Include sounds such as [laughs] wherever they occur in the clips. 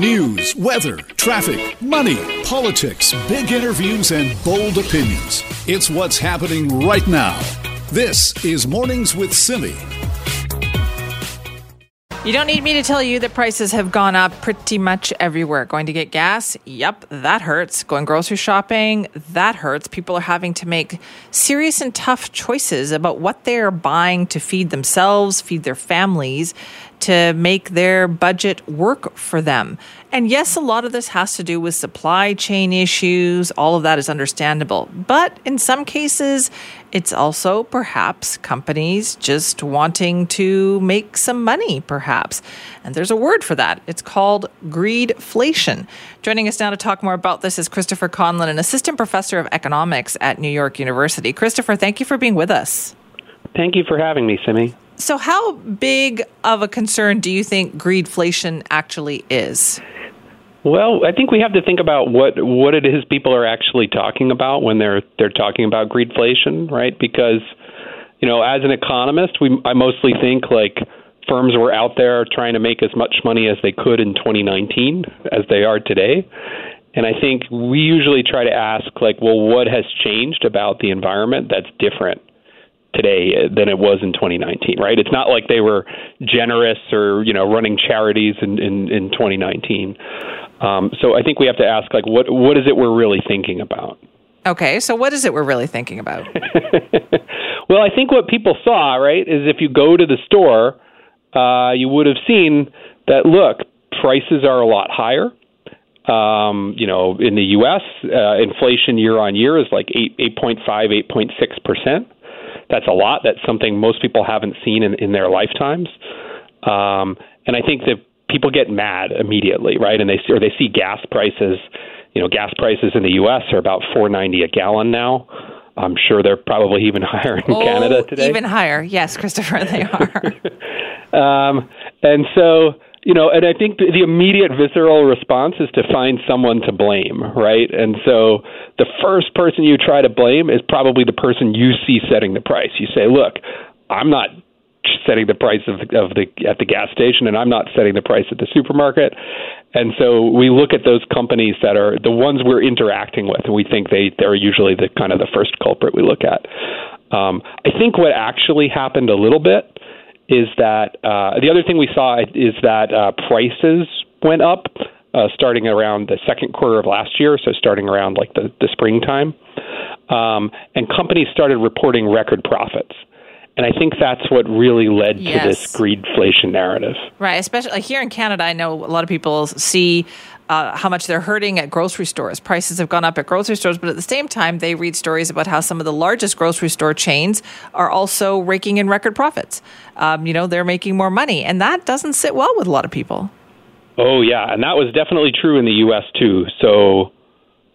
News, weather, traffic, money, politics, big interviews, and bold opinions. It's what's happening right now. This is Mornings with Simi. You don't need me to tell you that prices have gone up pretty much everywhere. Going to get gas? Yep, that hurts. Going grocery shopping? That hurts. People are having to make serious and tough choices about what they're buying to feed themselves, feed their families, to make their budget work for them. And yes, a lot of this has to do with supply chain issues. All of that is understandable. But in some cases, it's also perhaps companies just wanting to make some money, perhaps. And there's a word for that. It's called greedflation. Joining us now to talk more about this is Christopher Conlon, an assistant professor of economics at New York University. Christopher, thank you for being with us. Thank you for having me, Simi. So, how big of a concern do you think greedflation actually is? Well, I think we have to think about what what it is people are actually talking about when they're they're talking about greedflation, right? Because you know, as an economist, we I mostly think like firms were out there trying to make as much money as they could in 2019 as they are today. And I think we usually try to ask like, well, what has changed about the environment that's different today than it was in 2019, right? It's not like they were generous or you know running charities in in, in 2019. Um, so I think we have to ask like what what is it we're really thinking about? Okay, so what is it we're really thinking about? [laughs] well, I think what people saw, right, is if you go to the store, uh, you would have seen that look, prices are a lot higher. Um, you know, in the U.S., uh, inflation year on year is like eight, 8.5, 8.6 percent that's a lot. That's something most people haven't seen in, in their lifetimes. Um, and I think that people get mad immediately, right? And they see, or they see gas prices. You know, gas prices in the U.S. are about four ninety a gallon now. I'm sure they're probably even [laughs] higher in oh, Canada today. Even higher, yes, Christopher, they are. [laughs] um, and so you know, and I think the, immediate visceral response is to find someone to blame, right? And so the first person you try to blame is probably the person you see setting the price. You say, "Look, I'm not setting the price of the, of the at the gas station, and I'm not setting the price at the supermarket." And so we look at those companies that are the ones we're interacting with, and we think they they're usually the kind of the first culprit we look at. Um, I think what actually happened a little bit is that uh, the other thing we saw is that uh, prices went up uh, starting around the second quarter of last year, so starting around like the, the springtime. Um, and companies started reporting record profits. And I think that's what really led yes. to this greedflation narrative. Right. Especially like here in Canada, I know a lot of people see uh, how much they're hurting at grocery stores. Prices have gone up at grocery stores, but at the same time, they read stories about how some of the largest grocery store chains are also raking in record profits. Um, you know, they're making more money, and that doesn't sit well with a lot of people. Oh, yeah. And that was definitely true in the U.S., too. So,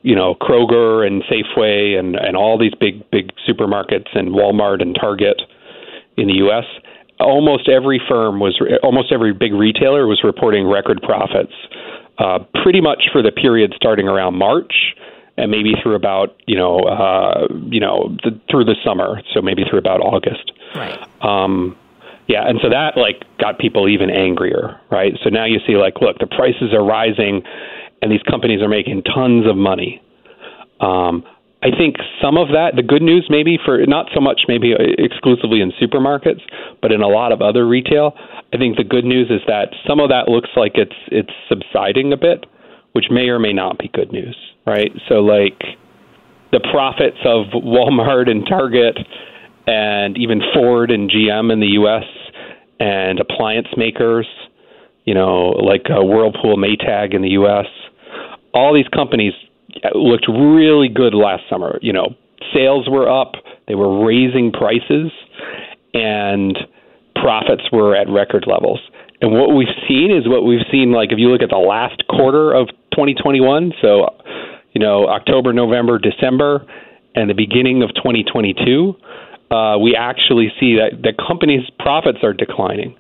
you know, Kroger and Safeway and, and all these big, big supermarkets and Walmart and Target in the U.S., almost every firm was, almost every big retailer was reporting record profits, uh, pretty much for the period starting around March and maybe through about you know uh, you know the, through the summer, so maybe through about August. Right. Um, yeah, and so that like got people even angrier, right? So now you see like, look, the prices are rising, and these companies are making tons of money. Um, I think some of that, the good news maybe for not so much maybe exclusively in supermarkets, but in a lot of other retail, I think the good news is that some of that looks like it's it's subsiding a bit, which may or may not be good news, right? So like the profits of Walmart and Target and even Ford and GM in the U.S. and appliance makers, you know, like uh, Whirlpool, Maytag in the U.S. All these companies looked really good last summer. You know, sales were up, they were raising prices, and profits were at record levels. And what we've seen is what we've seen, like if you look at the last quarter of 2021, so, you know, October, November, December, and the beginning of 2022, uh, we actually see that the company's profits are declining.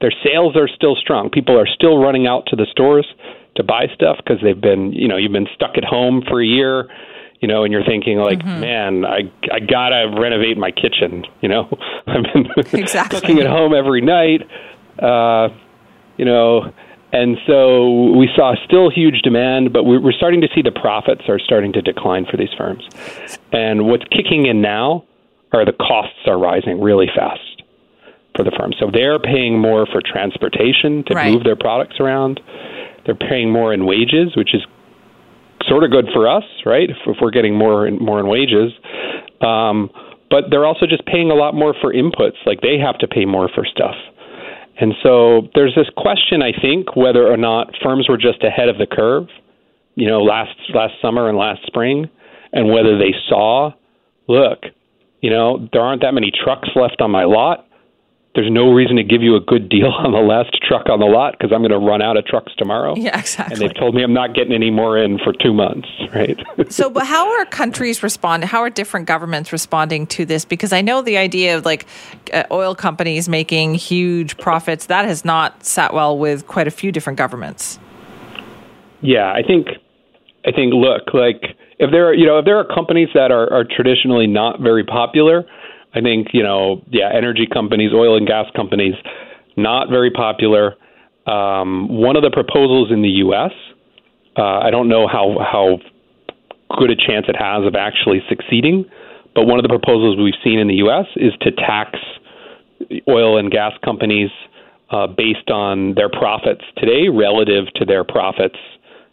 Their sales are still strong. People are still running out to the stores to buy stuff because they've been, you know, you've been stuck at home for a year you know, and you're thinking like, mm-hmm. man, I I gotta renovate my kitchen. You know, [laughs] I've been exactly. cooking at home every night. Uh, you know, and so we saw still huge demand, but we're starting to see the profits are starting to decline for these firms. And what's kicking in now are the costs are rising really fast for the firms. So they're paying more for transportation to right. move their products around. They're paying more in wages, which is sort of good for us, right? If, if we're getting more and more in wages. Um, but they're also just paying a lot more for inputs. Like they have to pay more for stuff. And so there's this question, I think, whether or not firms were just ahead of the curve, you know, last last summer and last spring, and whether they saw, look, you know, there aren't that many trucks left on my lot there's no reason to give you a good deal [laughs] on the last truck on the lot because I'm going to run out of trucks tomorrow. Yeah, exactly. And they've told me I'm not getting any more in for two months, [laughs] right? so, but how are countries responding? How are different governments responding to this? Because I know the idea of like uh, oil companies making huge profits that has not sat well with quite a few different governments. Yeah, I think, I think. Look, like if there are, you know, if there are companies that are, are traditionally not very popular I think you know, yeah, energy companies, oil and gas companies, not very popular. Um, one of the proposals in the U.S. Uh, I don't know how how good a chance it has of actually succeeding, but one of the proposals we've seen in the U.S. is to tax oil and gas companies uh, based on their profits today relative to their profits,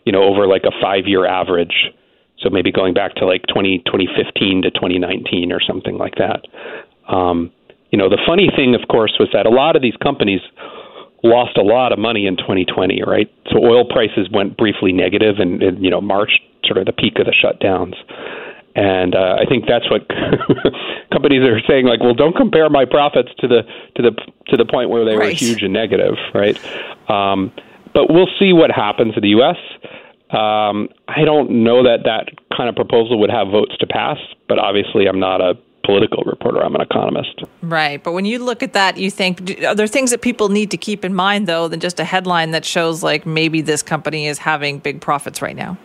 you know, over like a five-year average. So maybe going back to like 20, 2015 to 2019 or something like that. Um, you know, the funny thing, of course, was that a lot of these companies lost a lot of money in 2020, right? So oil prices went briefly negative in, in you know March, sort of the peak of the shutdowns. And uh, I think that's what [laughs] companies are saying. Like, well, don't compare my profits to the to the to the point where they right. were huge and negative, right? Um, but we'll see what happens in the U.S. Um, I don't know that that kind of proposal would have votes to pass, but obviously I'm not a political reporter. I'm an economist. Right. But when you look at that, you think, are there things that people need to keep in mind, though, than just a headline that shows like maybe this company is having big profits right now?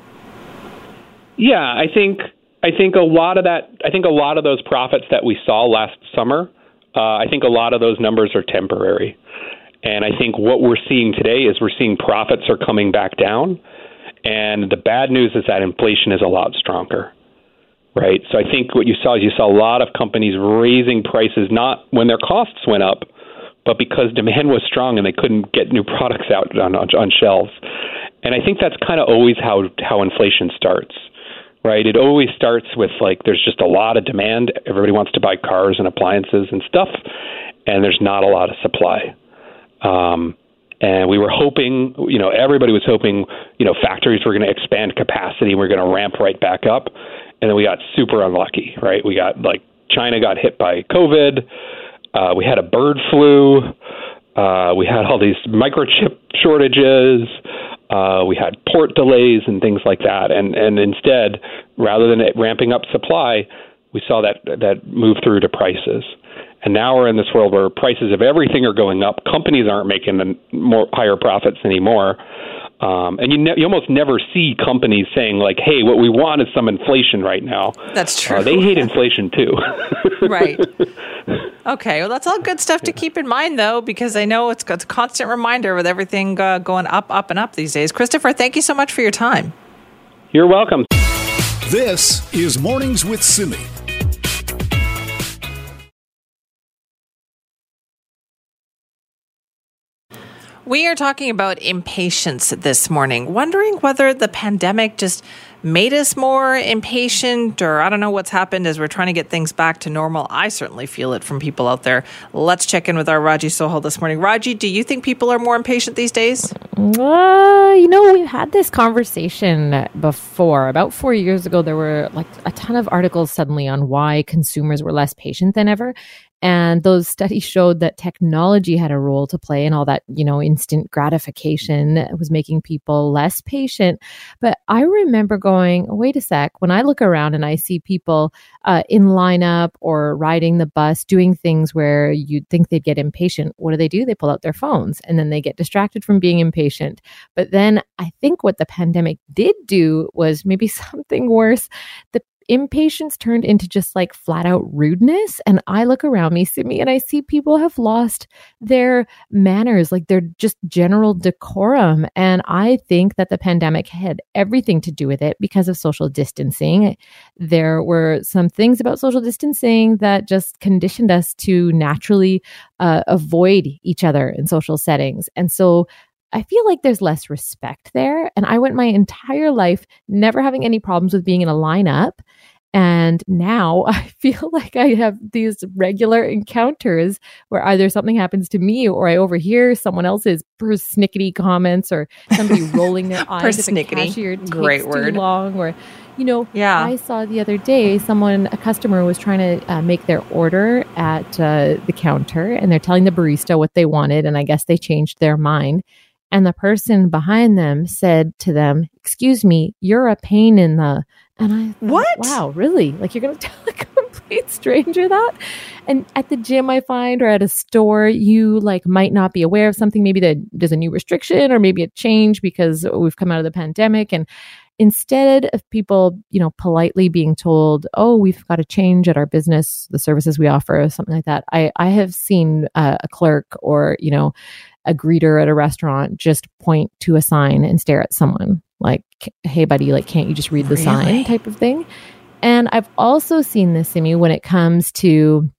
Yeah, I think I think a lot of that. I think a lot of those profits that we saw last summer. Uh, I think a lot of those numbers are temporary, and I think what we're seeing today is we're seeing profits are coming back down and the bad news is that inflation is a lot stronger. Right. So I think what you saw is you saw a lot of companies raising prices not when their costs went up, but because demand was strong and they couldn't get new products out on, on shelves. And I think that's kind of always how how inflation starts. Right? It always starts with like there's just a lot of demand. Everybody wants to buy cars and appliances and stuff, and there's not a lot of supply. Um, and we were hoping, you know, everybody was hoping, you know, factories were going to expand capacity and we're going to ramp right back up. And then we got super unlucky, right? We got like China got hit by COVID. Uh, we had a bird flu. Uh, we had all these microchip shortages. Uh, we had port delays and things like that. And and instead, rather than ramping up supply, we saw that that move through to prices. And now we're in this world where prices of everything are going up. Companies aren't making the more higher profits anymore. Um, and you, ne- you almost never see companies saying like, "Hey, what we want is some inflation right now." That's true. Uh, they hate inflation too. [laughs] right. Okay. Well, that's all good stuff to keep in mind, though, because I know it's, it's a constant reminder with everything uh, going up, up, and up these days. Christopher, thank you so much for your time. You're welcome. This is Mornings with Simi. We are talking about impatience this morning, wondering whether the pandemic just made us more impatient, or I don't know what's happened as we're trying to get things back to normal. I certainly feel it from people out there. Let's check in with our Raji Sohal this morning. Raji, do you think people are more impatient these days? Uh, you know, we've had this conversation before. About four years ago, there were like a ton of articles suddenly on why consumers were less patient than ever. And those studies showed that technology had a role to play and all that, you know, instant gratification was making people less patient. But I remember going, wait a sec, when I look around and I see people uh, in lineup or riding the bus doing things where you'd think they'd get impatient, what do they do? They pull out their phones and then they get distracted from being impatient. But then I think what the pandemic did do was maybe [laughs] something worse. The impatience turned into just like flat out rudeness. And I look around me, Simi, and I see people have lost their manners, like their just general decorum. And I think that the pandemic had everything to do with it because of social distancing. There were some things about social distancing that just conditioned us to naturally uh, avoid each other in social settings. And so I feel like there's less respect there. And I went my entire life never having any problems with being in a lineup. And now [laughs] I feel like I have these regular encounters where either something happens to me or I overhear someone else's persnickety comments or somebody [laughs] rolling their eyes at the cashier takes Great word. too long or you know, yeah. I saw the other day someone, a customer was trying to uh, make their order at uh, the counter and they're telling the barista what they wanted. And I guess they changed their mind. And the person behind them said to them, Excuse me, you're a pain in the. And I thought, what? Wow, really? Like you're going [laughs] to tell a complete stranger that? And at the gym, I find, or at a store, you like might not be aware of something. Maybe that there's a new restriction, or maybe a change because we've come out of the pandemic. And instead of people, you know, politely being told, "Oh, we've got to change at our business the services we offer," or something like that, I I have seen uh, a clerk or you know a greeter at a restaurant just point to a sign and stare at someone like, hey, buddy, like, can't you just read the really? sign type of thing? And I've also seen this, Simi, when it comes to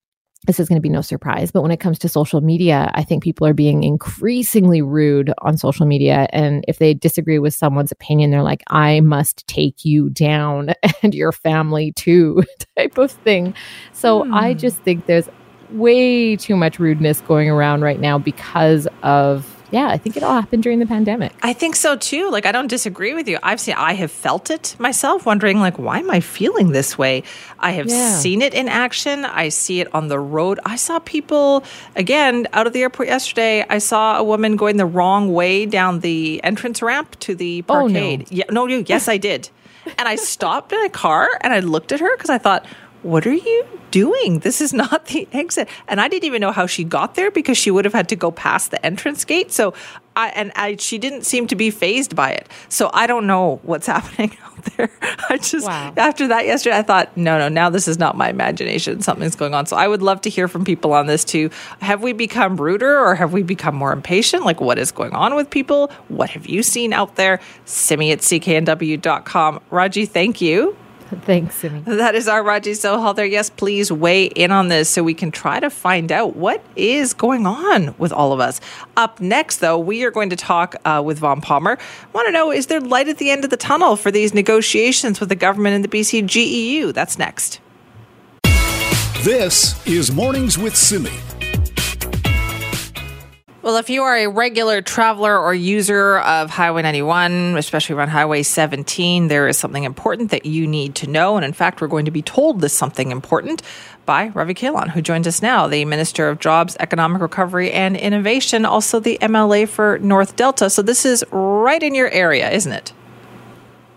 this is going to be no surprise, but when it comes to social media, I think people are being increasingly rude on social media. And if they disagree with someone's opinion, they're like, I must take you down [laughs] and your family too, [laughs] type of thing. So hmm. I just think there's way too much rudeness going around right now because of yeah, I think it all happened during the pandemic. I think so too. Like I don't disagree with you. I've seen I have felt it myself wondering like why am I feeling this way? I have yeah. seen it in action. I see it on the road. I saw people again out of the airport yesterday. I saw a woman going the wrong way down the entrance ramp to the parkade. Oh, no. Yeah, no, yes I did. and I stopped in a car and I looked at her because I thought what are you doing? This is not the [laughs] exit. And I didn't even know how she got there because she would have had to go past the entrance gate. So I, and I, she didn't seem to be phased by it. So I don't know what's [laughs] happening out there. I just, wow. after that yesterday, I thought, no, no, now this is not my imagination. Something's going on. So I would love to hear from people on this too. Have we become ruder or have we become more impatient? Like what is going on with people? What have you seen out there? Simi at cknw.com. Raji, thank you. [laughs] Thanks, Simi. That is our Raji Sohal there. Yes, please weigh in on this so we can try to find out what is going on with all of us. Up next, though, we are going to talk uh, with Vaughn Palmer. Want to know is there light at the end of the tunnel for these negotiations with the government and the BC GEU? That's next. This is Mornings with Simi. Well, if you are a regular traveler or user of Highway 91, especially around Highway 17, there is something important that you need to know. And in fact, we're going to be told this something important by Ravi Kahlon, who joins us now, the Minister of Jobs, Economic Recovery and Innovation, also the MLA for North Delta. So this is right in your area, isn't it?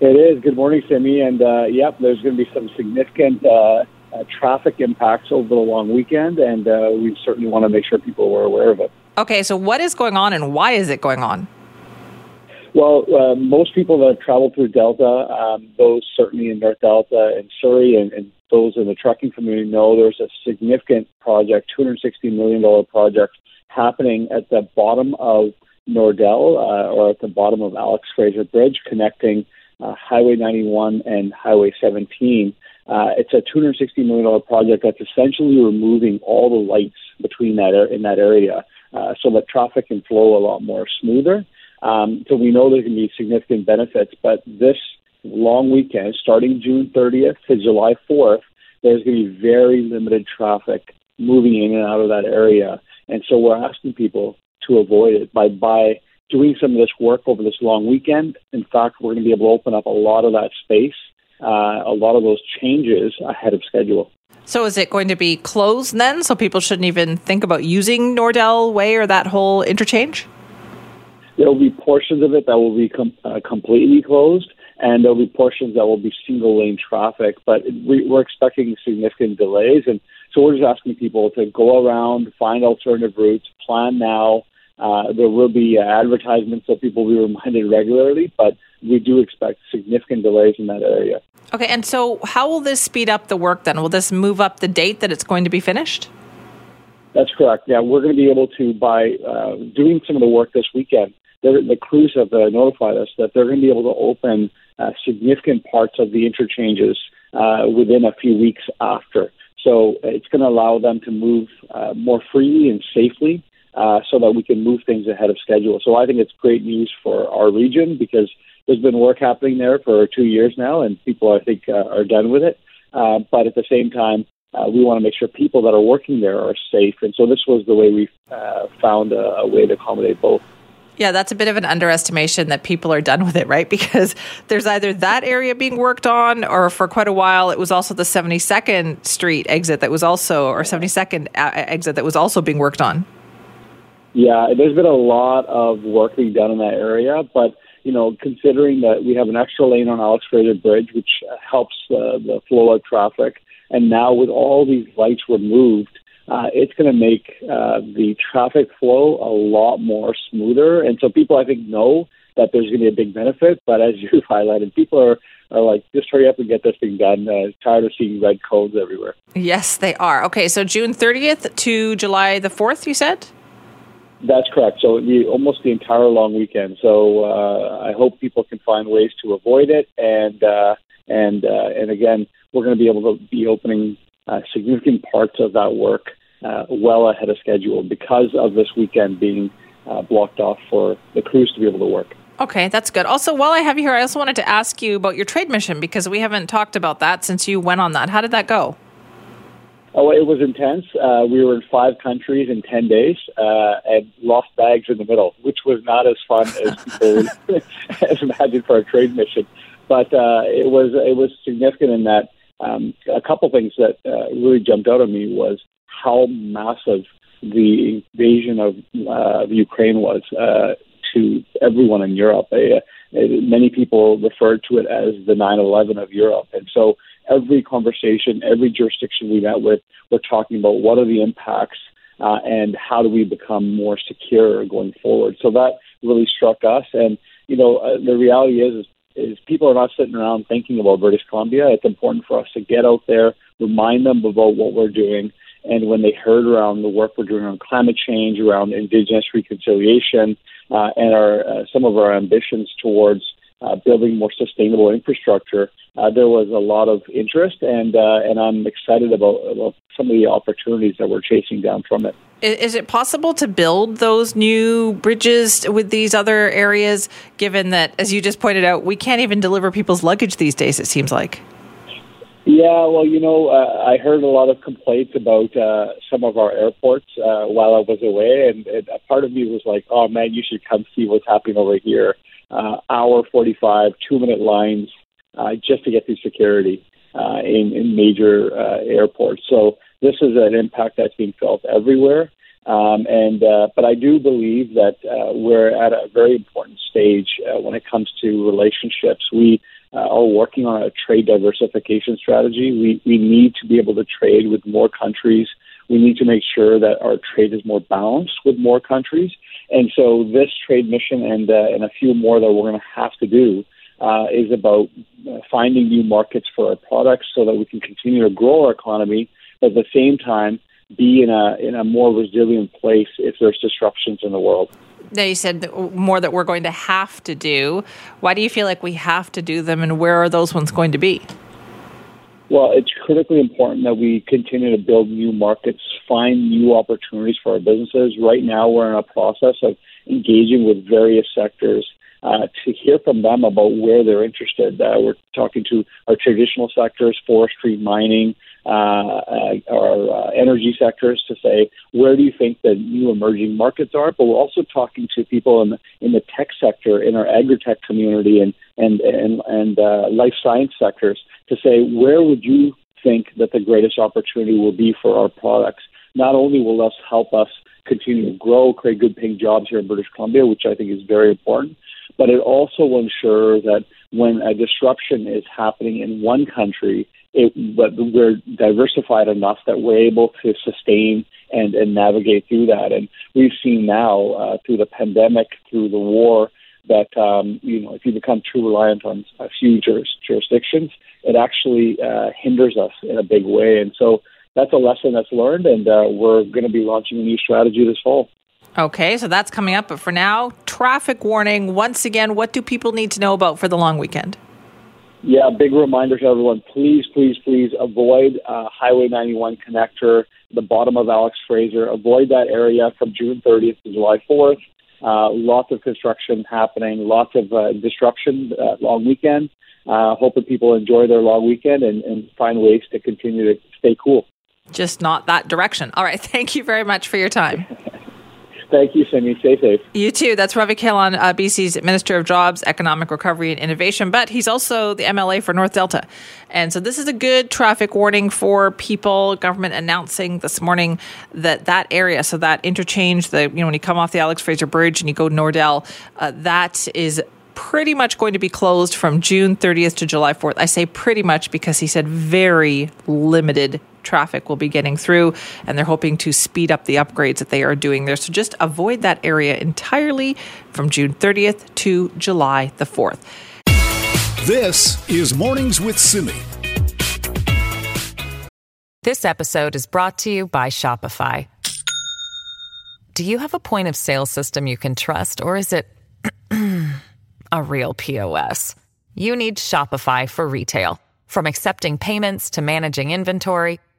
It is. Good morning, Simi. And uh, yep, there's going to be some significant uh, uh, traffic impacts over the long weekend, and uh, we certainly want to make sure people are aware of it. Okay, so what is going on and why is it going on? Well, uh, most people that have traveled through Delta, um, those certainly in North Delta and Surrey, and, and those in the trucking community know there's a significant project, $260 million project happening at the bottom of Nordel uh, or at the bottom of Alex Fraser Bridge connecting uh, Highway 91 and Highway 17. Uh, it's a $260 million project that's essentially removing all the lights between that in that area uh, so that traffic can flow a lot more smoother. Um, so we know there can be significant benefits, but this long weekend, starting June 30th to July 4th, there's going to be very limited traffic moving in and out of that area. And so we're asking people to avoid it by, by doing some of this work over this long weekend. In fact, we're going to be able to open up a lot of that space, uh, a lot of those changes ahead of schedule. So is it going to be closed then? So people shouldn't even think about using Nordel Way or that whole interchange? There will be portions of it that will be com- uh, completely closed, and there'll be portions that will be single lane traffic. But we, we're expecting significant delays, and so we're just asking people to go around, find alternative routes, plan now. Uh, there will be uh, advertisements so people will be reminded regularly, but we do expect significant delays in that area. Okay, and so how will this speed up the work then? Will this move up the date that it's going to be finished? That's correct. Yeah, we're going to be able to, by uh, doing some of the work this weekend, the crews have uh, notified us that they're going to be able to open uh, significant parts of the interchanges uh, within a few weeks after. So it's going to allow them to move uh, more freely and safely uh, so that we can move things ahead of schedule. So I think it's great news for our region because there's been work happening there for two years now, and people, I think, uh, are done with it. Uh, but at the same time, uh, we want to make sure people that are working there are safe. And so this was the way we uh, found a, a way to accommodate both. Yeah, that's a bit of an underestimation that people are done with it, right? [laughs] Because there's either that area being worked on, or for quite a while, it was also the 72nd Street exit that was also, or 72nd uh, exit that was also being worked on. Yeah, there's been a lot of work being done in that area, but you know, considering that we have an extra lane on Alex Fraser Bridge, which helps uh, the flow of traffic, and now with all these lights removed, uh, it's going to make uh, the traffic flow a lot more smoother. And so people, I think, know that there's going to be a big benefit. But as [laughs] you've highlighted, people are, are like, just hurry up and get this thing done. Uh, tired of seeing red cones everywhere. Yes, they are. Okay, so June 30th to July the 4th, you said? That's correct. So the, almost the entire long weekend. So uh, I hope people can find ways to avoid it. And uh, and uh, and again, we're going to be able to be opening uh, significant parts of that work uh, well ahead of schedule because of this weekend being uh, blocked off for the crews to be able to work. Okay, that's good. Also, while I have you here, I also wanted to ask you about your trade mission because we haven't talked about that since you went on that. How did that go? Oh, it was intense. Uh, we were in five countries in 10 days uh, and lost bags in the middle, which was not as fun as people [laughs] [laughs] as imagined for a trade mission. But uh, it was it was significant in that um, a couple things that uh, really jumped out at me was how massive the invasion of uh, Ukraine was uh, to everyone in Europe. Uh, many people referred to it as the 9/11 of Europe, and so every conversation, every jurisdiction we met with, we're talking about what are the impacts uh, and how do we become more secure going forward. So that really struck us, and you know uh, the reality is, is is people are not sitting around thinking about British Columbia. It's important for us to get out there, remind them about what we're doing, and when they heard around the work we're doing on climate change, around Indigenous reconciliation, uh, and our uh, some of our ambitions towards uh, building more sustainable infrastructure, uh, there was a lot of interest, and uh, and I'm excited about, about some of the opportunities that we're chasing down from it. Is it possible to build those new bridges with these other areas, given that, as you just pointed out, we can't even deliver people's luggage these days, it seems like? Yeah, well, you know, uh, I heard a lot of complaints about uh, some of our airports uh, while I was away, and, and a part of me was like, "Oh man, you should come see what's happening over here." Uh, hour forty-five, two-minute lines uh, just to get through security uh, in, in major uh, airports. So this is an impact that's being felt everywhere. Um, and uh, but I do believe that uh, we're at a very important stage uh, when it comes to relationships. We uh, are working on a trade diversification strategy. We, we need to be able to trade with more countries. We need to make sure that our trade is more balanced with more countries. And so this trade mission and, uh, and a few more that we're going to have to do uh, is about finding new markets for our products so that we can continue to grow our economy, but at the same time be in a in a more resilient place if there's disruptions in the world. Now you said more that we're going to have to do. Why do you feel like we have to do them, and where are those ones going to be? Well, it's critically important that we continue to build new markets, find new opportunities for our businesses. Right now, we're in a process of engaging with various sectors uh, to hear from them about where they're interested. Uh, we're talking to our traditional sectors, forestry, mining, our uh, energy sectors to say where do you think the new emerging markets are, but we're also talking to people in the, in the tech sector, in our agri-tech community, and and and, and uh, life science sectors to say where would you think that the greatest opportunity will be for our products. Not only will this help us continue to grow, create good paying jobs here in British Columbia, which I think is very important, but it also will ensure that when a disruption is happening in one country, it, but we're diversified enough that we're able to sustain and, and navigate through that. And we've seen now uh, through the pandemic, through the war, that um, you know if you become too reliant on a few juris, jurisdictions, it actually uh, hinders us in a big way. And so that's a lesson that's learned, and uh, we're going to be launching a new strategy this fall. Okay, so that's coming up. But for now, traffic warning. Once again, what do people need to know about for the long weekend? Yeah, big reminder to everyone. Please, please, please avoid uh, Highway 91 connector, the bottom of Alex Fraser. Avoid that area from June 30th to July 4th. Uh, lots of construction happening, lots of uh, disruption uh, long weekend. Uh, hoping people enjoy their long weekend and, and find ways to continue to stay cool. Just not that direction. All right. [laughs] Thank you very much for your time. [laughs] Thank you, Cindy. Stay safe. You too. That's Ravi Kahlon, uh, BC's Minister of Jobs, Economic Recovery and Innovation, but he's also the MLA for North Delta. And so this is a good traffic warning for people. Government announcing this morning that that area, so that interchange, the you know when you come off the Alex Fraser Bridge and you go Nordel, uh, that is pretty much going to be closed from June 30th to July 4th. I say pretty much because he said very limited traffic will be getting through, and they're hoping to speed up the upgrades that they are doing there. So just avoid that area entirely from June 30th to July the 4th. This is Mornings with Simi. This episode is brought to you by Shopify. Do you have a point of sale system you can trust, or is it [clears throat] a real POS? You need Shopify for retail. From accepting payments to managing inventory,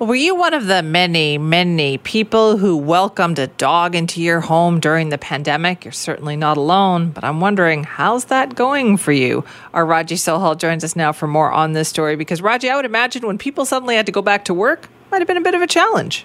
Were you one of the many, many people who welcomed a dog into your home during the pandemic? You're certainly not alone, but I'm wondering, how's that going for you? Our Raji Sohal joins us now for more on this story because, Raji, I would imagine when people suddenly had to go back to work, might have been a bit of a challenge.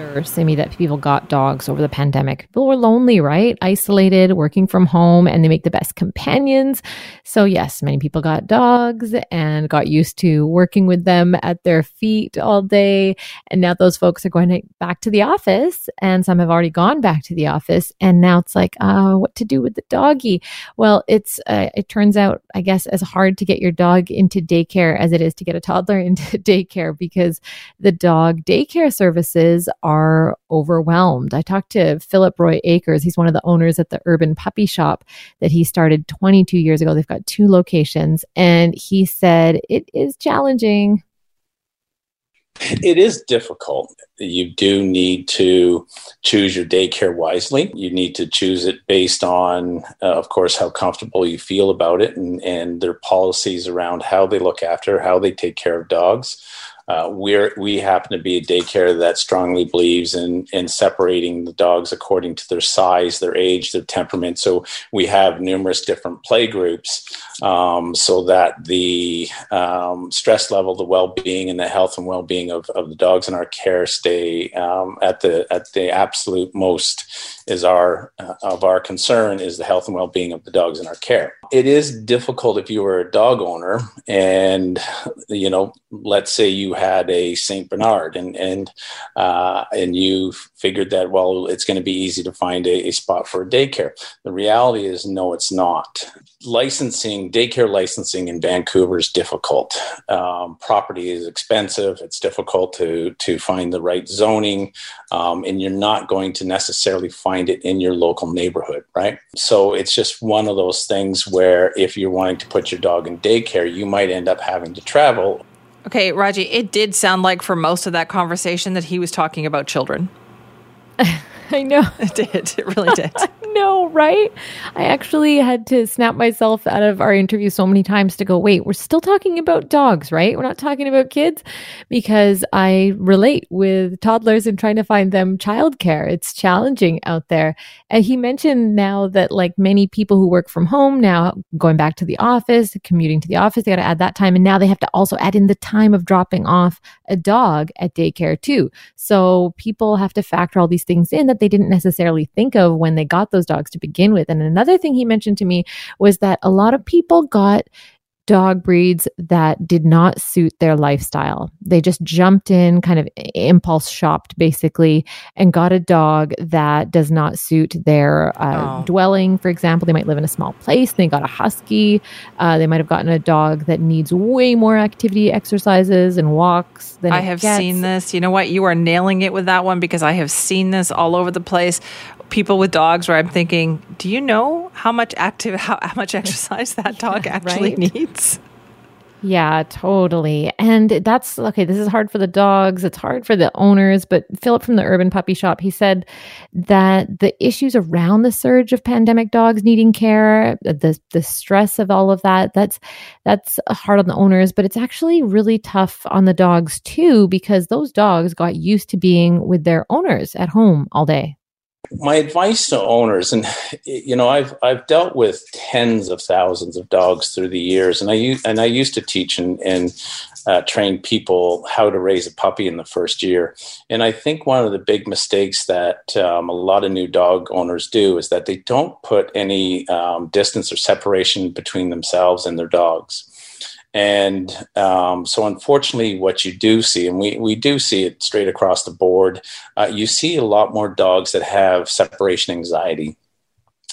Or Simi, that people got dogs over the pandemic. People were lonely, right? Isolated, working from home, and they make the best companions. So, yes, many people got dogs and got used to working with them at their feet all day. And now those folks are going back to the office, and some have already gone back to the office. And now it's like, uh, what to do with the doggy? Well, it's uh, it turns out, I guess, as hard to get your dog into daycare as it is to get a toddler [laughs] into daycare because the dog daycare services are are overwhelmed. I talked to Philip Roy Akers. He's one of the owners at the Urban Puppy Shop that he started 22 years ago. They've got two locations, and he said it is challenging. It is difficult. You do need to choose your daycare wisely. You need to choose it based on, uh, of course, how comfortable you feel about it and, and their policies around how they look after, how they take care of dogs. Uh, we're, we happen to be a daycare that strongly believes in, in separating the dogs according to their size, their age, their temperament. So we have numerous different play groups um, so that the um, stress level, the well-being, and the health and well-being of, of the dogs in our care stay um, at the at the absolute most is our uh, of our concern is the health and well-being of the dogs in our care. It is difficult if you were a dog owner and you know, let's say you had a Saint Bernard and and uh, and you figured that well, it's going to be easy to find a, a spot for a daycare. The reality is, no, it's not. Licensing daycare licensing in Vancouver is difficult. Um, property is expensive. It's difficult to to find the right zoning, um, and you're not going to necessarily find it in your local neighborhood, right? So it's just one of those things where if you're wanting to put your dog in daycare, you might end up having to travel. Okay, Raji, it did sound like for most of that conversation that he was talking about children. [laughs] I know. [laughs] It did. It really did. Know, right? I actually had to snap myself out of our interview so many times to go, wait, we're still talking about dogs, right? We're not talking about kids because I relate with toddlers and trying to find them childcare. It's challenging out there. And he mentioned now that like many people who work from home now going back to the office, commuting to the office, they got to add that time. And now they have to also add in the time of dropping off a dog at daycare too. So people have to factor all these things in that they didn't necessarily think of when they got those dogs to begin with. And another thing he mentioned to me was that a lot of people got dog breeds that did not suit their lifestyle. They just jumped in, kind of impulse shopped basically, and got a dog that does not suit their uh, oh. dwelling. For example, they might live in a small place. They got a husky. Uh, they might have gotten a dog that needs way more activity, exercises, and walks than I have gets. seen this. You know what? You are nailing it with that one because I have seen this all over the place people with dogs where I'm thinking, do you know how much active how, how much exercise that dog yeah, actually right? needs? Yeah, totally. And that's okay. This is hard for the dogs. It's hard for the owners. But Philip from the Urban Puppy Shop, he said that the issues around the surge of pandemic dogs needing care, the the stress of all of that, that's that's hard on the owners. But it's actually really tough on the dogs too, because those dogs got used to being with their owners at home all day my advice to owners and you know i've i've dealt with tens of thousands of dogs through the years and i and i used to teach and, and uh, train people how to raise a puppy in the first year. And i think one of the big mistakes that um, a lot of new dog owners do is that they don't put any um, distance or separation between themselves and their dogs and um, so, unfortunately, what you do see, and we, we do see it straight across the board, uh, you see a lot more dogs that have separation anxiety.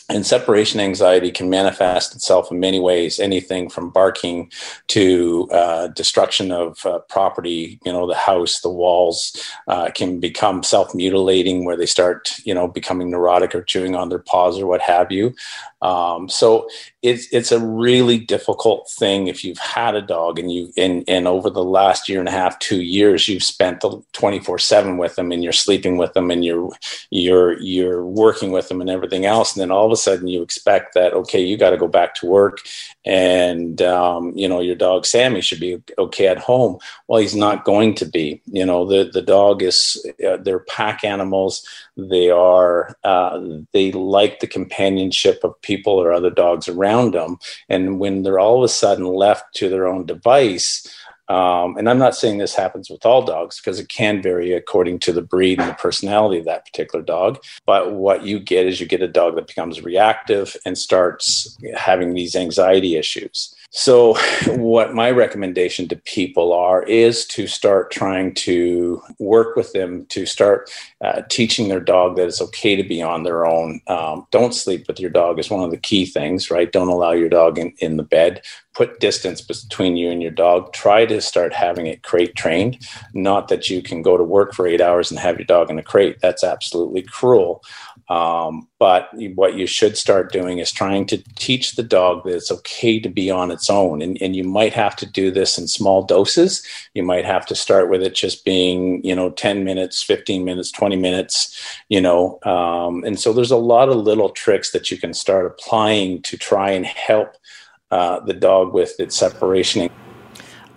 And separation anxiety can manifest itself in many ways, anything from barking to uh, destruction of uh, property. You know, the house, the walls uh, can become self mutilating, where they start, you know, becoming neurotic or chewing on their paws or what have you. Um, so it's it's a really difficult thing if you've had a dog and you and and over the last year and a half, two years, you've spent the twenty four seven with them and you're sleeping with them and you're you're you're working with them and everything else, and then all of a sudden you expect that okay, you got to go back to work and um, you know your dog Sammy should be okay at home. Well, he's not going to be. You know the the dog is uh, they're pack animals. They are uh, they like the companionship of people or other dogs around them, and when they're all of a sudden left to their own device. Um, and I'm not saying this happens with all dogs because it can vary according to the breed and the personality of that particular dog. But what you get is you get a dog that becomes reactive and starts having these anxiety issues. So, what my recommendation to people are is to start trying to work with them to start uh, teaching their dog that it's okay to be on their own. Um, don't sleep with your dog is one of the key things, right? Don't allow your dog in, in the bed. Put distance between you and your dog. Try to start having it crate trained. Not that you can go to work for eight hours and have your dog in a crate. That's absolutely cruel. Um, but what you should start doing is trying to teach the dog that it's okay to be on its own. And, and you might have to do this in small doses. You might have to start with it just being, you know, 10 minutes, 15 minutes, 20 minutes, you know. Um, and so there's a lot of little tricks that you can start applying to try and help uh, the dog with its separation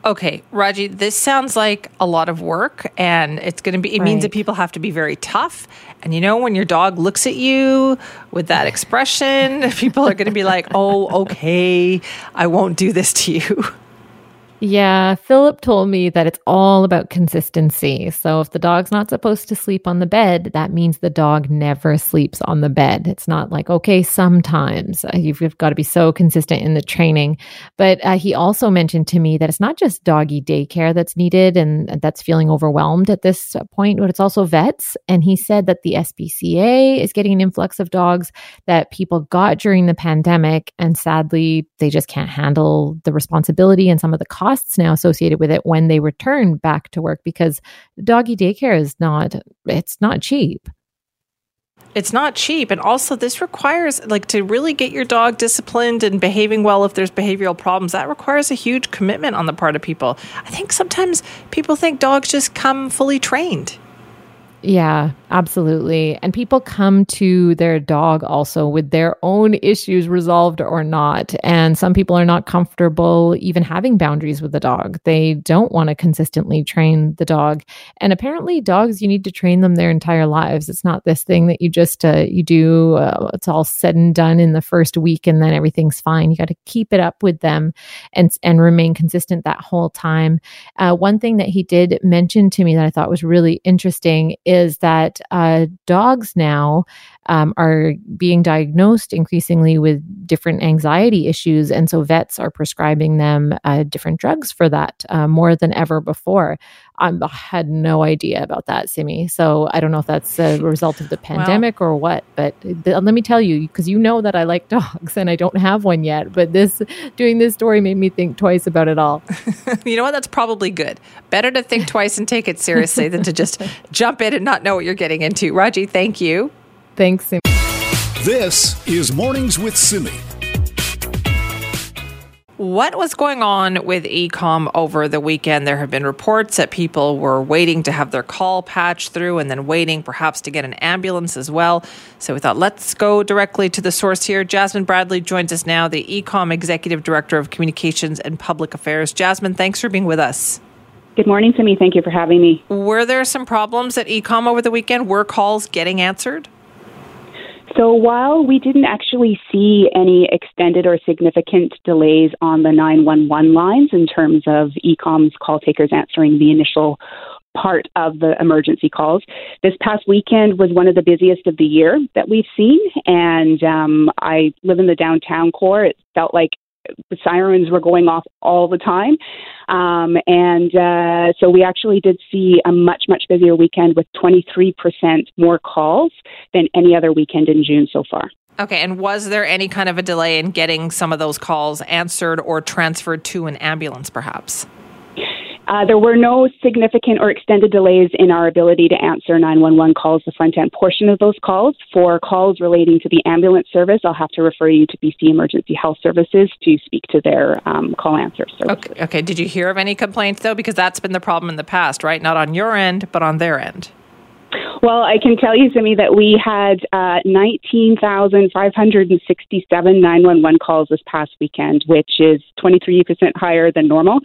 Okay, Raji, this sounds like a lot of work and it's going to be, it right. means that people have to be very tough. And you know, when your dog looks at you with that expression, [laughs] people are going to be like, oh, okay, I won't do this to you. [laughs] Yeah, Philip told me that it's all about consistency. So if the dog's not supposed to sleep on the bed, that means the dog never sleeps on the bed. It's not like, okay, sometimes uh, you've, got to be so consistent in the training. But uh, he also mentioned to me that it's not just doggy daycare that's needed and that's feeling overwhelmed at this point, but it's also vets. And he said that the SPCA is getting an influx of dogs that people got during the pandemic. And sadly, they just can't handle the responsibility and some of the costs costs now associated with it when they return back to work because doggy daycare is not it's not cheap. It's not cheap. And also this requires like to really get your dog disciplined and behaving well if there's behavioral problems that requires a huge commitment on the part of people. I think sometimes people think dogs just come fully trained Yeah, absolutely. And people come to their dog also with their own issues resolved or not. And some people are not comfortable even having boundaries with the dog. They don't want to consistently train the dog. And apparently dogs you need to train them their entire lives. It's not this thing that you just uh, you do uh, it's all said and done in the first week and then everything's fine. You got to keep it up with them and and remain consistent that whole time. Uh, one thing that he did mention to me that I thought was really interesting is that uh, dogs now um, are being diagnosed increasingly with different anxiety issues. And so vets are prescribing them uh, different drugs for that uh, more than ever before. I had no idea about that, Simi. So I don't know if that's a [laughs] result of the pandemic well, or what. But th- let me tell you, because you know that I like [laughs] dogs and I don't have one yet. But this doing this story made me think twice about it all. [laughs] you know what? That's probably good. Better to think twice and take it seriously than to just jump in and not know what you're getting into. Raji, thank you. Thanks, Simi. This is Mornings with Simi. What was going on with E-Comm over the weekend? There have been reports that people were waiting to have their call patched through and then waiting perhaps to get an ambulance as well. So we thought, let's go directly to the source here. Jasmine Bradley joins us now, the E-Comm Executive Director of Communications and Public Affairs. Jasmine, thanks for being with us. Good morning, Simi. Thank you for having me. Were there some problems at E-Comm over the weekend? Were calls getting answered? So while we didn't actually see any extended or significant delays on the 911 lines in terms of E-Comm's call takers answering the initial part of the emergency calls. This past weekend was one of the busiest of the year that we've seen, and um, I live in the downtown core. It felt like sirens were going off all the time. Um, and uh, so we actually did see a much, much busier weekend with 23% more calls than any other weekend in June so far. Okay, and was there any kind of a delay in getting some of those calls answered or transferred to an ambulance, perhaps? Uh, there were no significant or extended delays in our ability to answer 911 calls, the front end portion of those calls. For calls relating to the ambulance service, I'll have to refer you to BC Emergency Health Services to speak to their um, call answer service. Okay. okay. Did you hear of any complaints, though? Because that's been the problem in the past, right? Not on your end, but on their end. Well, I can tell you, Simi, that we had uh, 19,567 911 calls this past weekend, which is 23% higher than normal.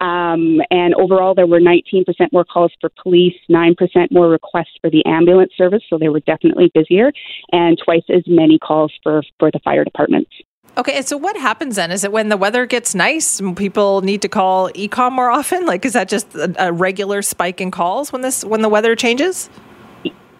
Um, and overall, there were 19% more calls for police, 9% more requests for the ambulance service, so they were definitely busier, and twice as many calls for, for the fire departments. Okay, so what happens then? Is it when the weather gets nice people need to call E-Comm more often? Like, is that just a, a regular spike in calls when this when the weather changes?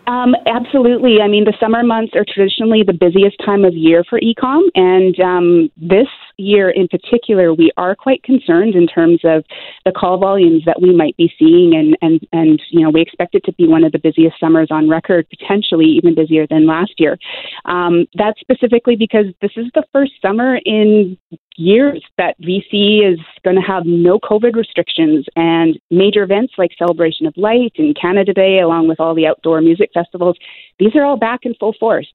Um, absolutely. I mean, the summer months are traditionally the busiest time of year for E-Comm, and um, this year in particular, we are quite concerned in terms of the call volumes that we might be seeing, and and and you know we expect it to be one of the busiest summers on record, potentially even busier than last year. Um, that's specifically because this is the first summer in years that BC is going to have no COVID restrictions and major events like Celebration of Light and Canada Day, along with all the outdoor music festivals, these are all back in full force.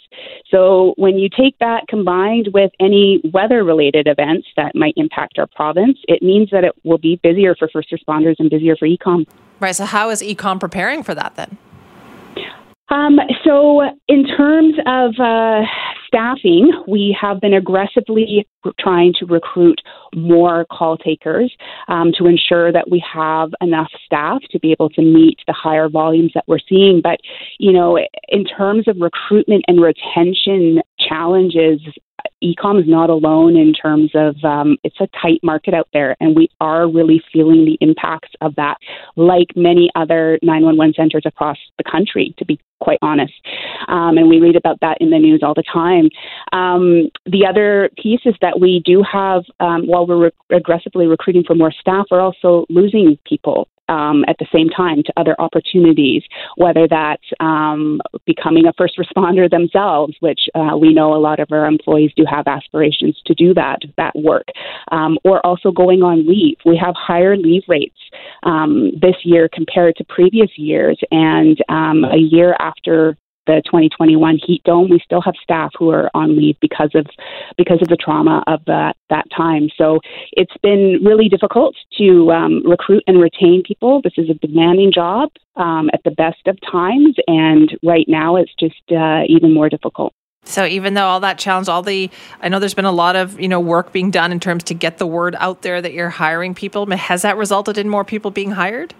So when you take that combined with any weather related events that might impact our province, it means that it will be busier for first responders and busier for E-Comm. Right. So how is E-Comm preparing for that then? Um, so, in terms of uh, staffing, we have been aggressively trying to recruit more call takers um, to ensure that we have enough staff to be able to meet the higher volumes that we're seeing. But, you know, in terms of recruitment and retention challenges, E-Comm is not alone in terms of um, it's a tight market out there, and we are really feeling the impacts of that, like many other 911 centers across the country, to be quite honest. Um, and we read about that in the news all the time. Um, the other piece is that we do have, um, while we're re- aggressively recruiting for more staff, we're also losing people um, at the same time to other opportunities, whether that's um, becoming a first responder themselves, which uh, we know a lot of our employees do have aspirations to do that that work, um, or also going on leave. We have higher leave rates um, this year compared to previous years, and um, a year after the 2021 heat dome, we still have staff who are on leave because of because of the trauma of that that time. So it's been really difficult to um, recruit and retain people. This is a demanding job um, at the best of times, and right now it's just uh, even more difficult. So even though all that challenge, all the, I know there's been a lot of you know work being done in terms to get the word out there that you're hiring people. Has that resulted in more people being hired?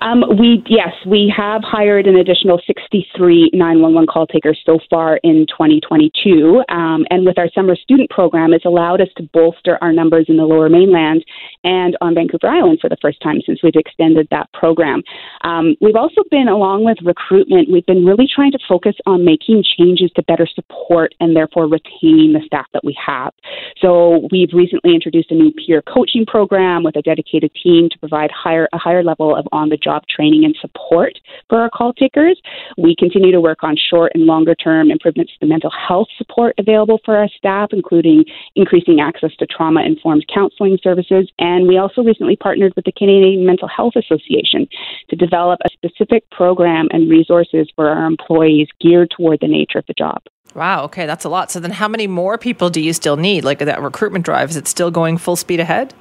Um, we yes, we have hired an additional 63 911 call takers so far in 2022, um, and with our summer student program, it's allowed us to bolster our numbers in the Lower Mainland and on Vancouver Island for the first time since we've extended that program. Um, we've also been, along with recruitment, we've been really trying to focus on making changes to better support and therefore retain the staff that we have. So we've recently introduced a new peer coaching program with a dedicated team to provide higher a higher level of on the job training and support for our call takers. We continue to work on short and longer term improvements to the mental health support available for our staff, including increasing access to trauma informed counseling services. And we also recently partnered with the Canadian Mental Health Association to develop a specific program and resources for our employees geared toward the nature of the job. Wow, okay, that's a lot. So then how many more people do you still need? Like that recruitment drive, is it still going full speed ahead?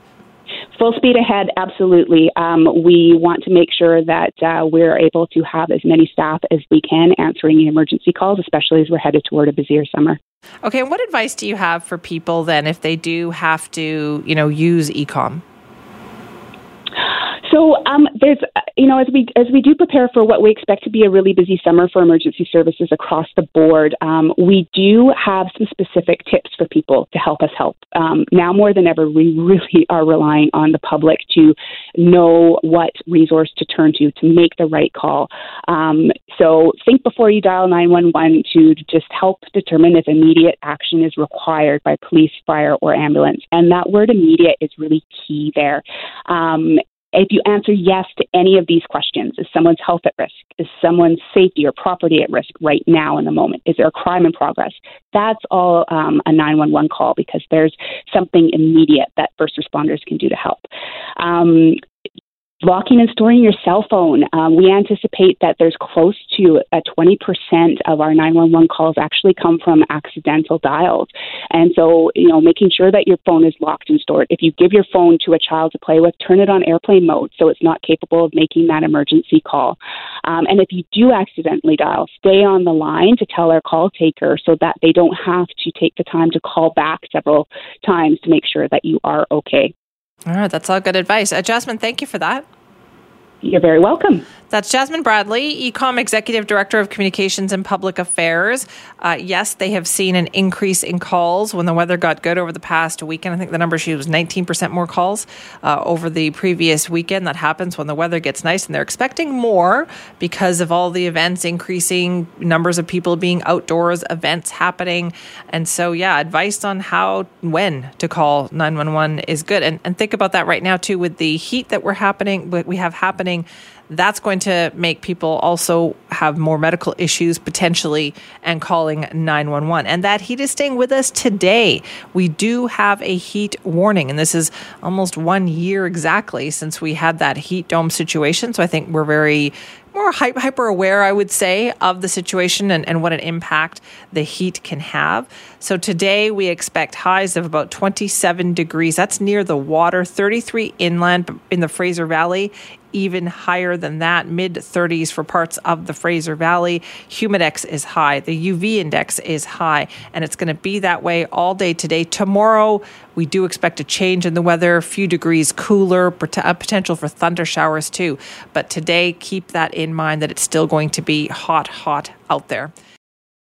Full speed ahead, absolutely. Um, we want to make sure that uh, we're able to have as many staff as we can answering emergency calls, especially as we're headed toward a busier summer. Okay, what advice do you have for people then if they do have to, you know, use E-Comm? So um, there's, you know, as we as we do prepare for what we expect to be a really busy summer for emergency services across the board, um, we do have some specific tips for people to help us help. Um, now more than ever, we really [laughs] are relying on the public to know what resource to turn to to make the right call. Um, so think before you dial 911 to just help determine if immediate action is required by police, fire, or ambulance. And that word immediate is really key there. If you answer yes to any of these questions, is someone's health at risk? Is someone's safety or property at risk right now in the moment? Is there a crime in progress? That's all um, a 911 call because there's something immediate that first responders can do to help. Um, Locking and storing your cell phone. Um, we anticipate that there's close to a 20% of our 911 calls actually come from accidental dials. And so, you know, making sure that your phone is locked and stored. If you give your phone to a child to play with, turn it on airplane mode so it's not capable of making that emergency call. Um, and if you do accidentally dial, stay on the line to tell our call taker so that they don't have to take the time to call back several times to make sure that you are okay. All right, that's all good advice. Uh, Jasmine, thank you for that. You're very welcome. That's Jasmine Bradley, E-Comm Executive Director of Communications and Public Affairs. Uh, yes, they have seen an increase in calls when the weather got good over the past weekend. I think the number she was 19% more calls uh, over the previous weekend. That happens when the weather gets nice, and they're expecting more because of all the events, increasing numbers of people being outdoors, events happening. And so, yeah, advice on how, when to call 911 is good. And, and think about that right now, too, with the heat that we're happening, but we have happening that's going to make people also have more medical issues potentially and calling 911. And that heat is staying with us today. We do have a heat warning, and this is almost one year exactly since we had that heat dome situation. So I think we're very more hyper aware, I would say, of the situation and, and what an impact the heat can have. So today we expect highs of about 27 degrees. That's near the water, 33 inland in the Fraser Valley, even higher than that, mid 30s for parts of the Fraser Valley. Humidex is high, the UV index is high, and it's going to be that way all day today. Tomorrow, we do expect a change in the weather, a few degrees cooler, a uh, potential for thunder showers too. But today, keep that in mind that it's still going to be hot, hot out there.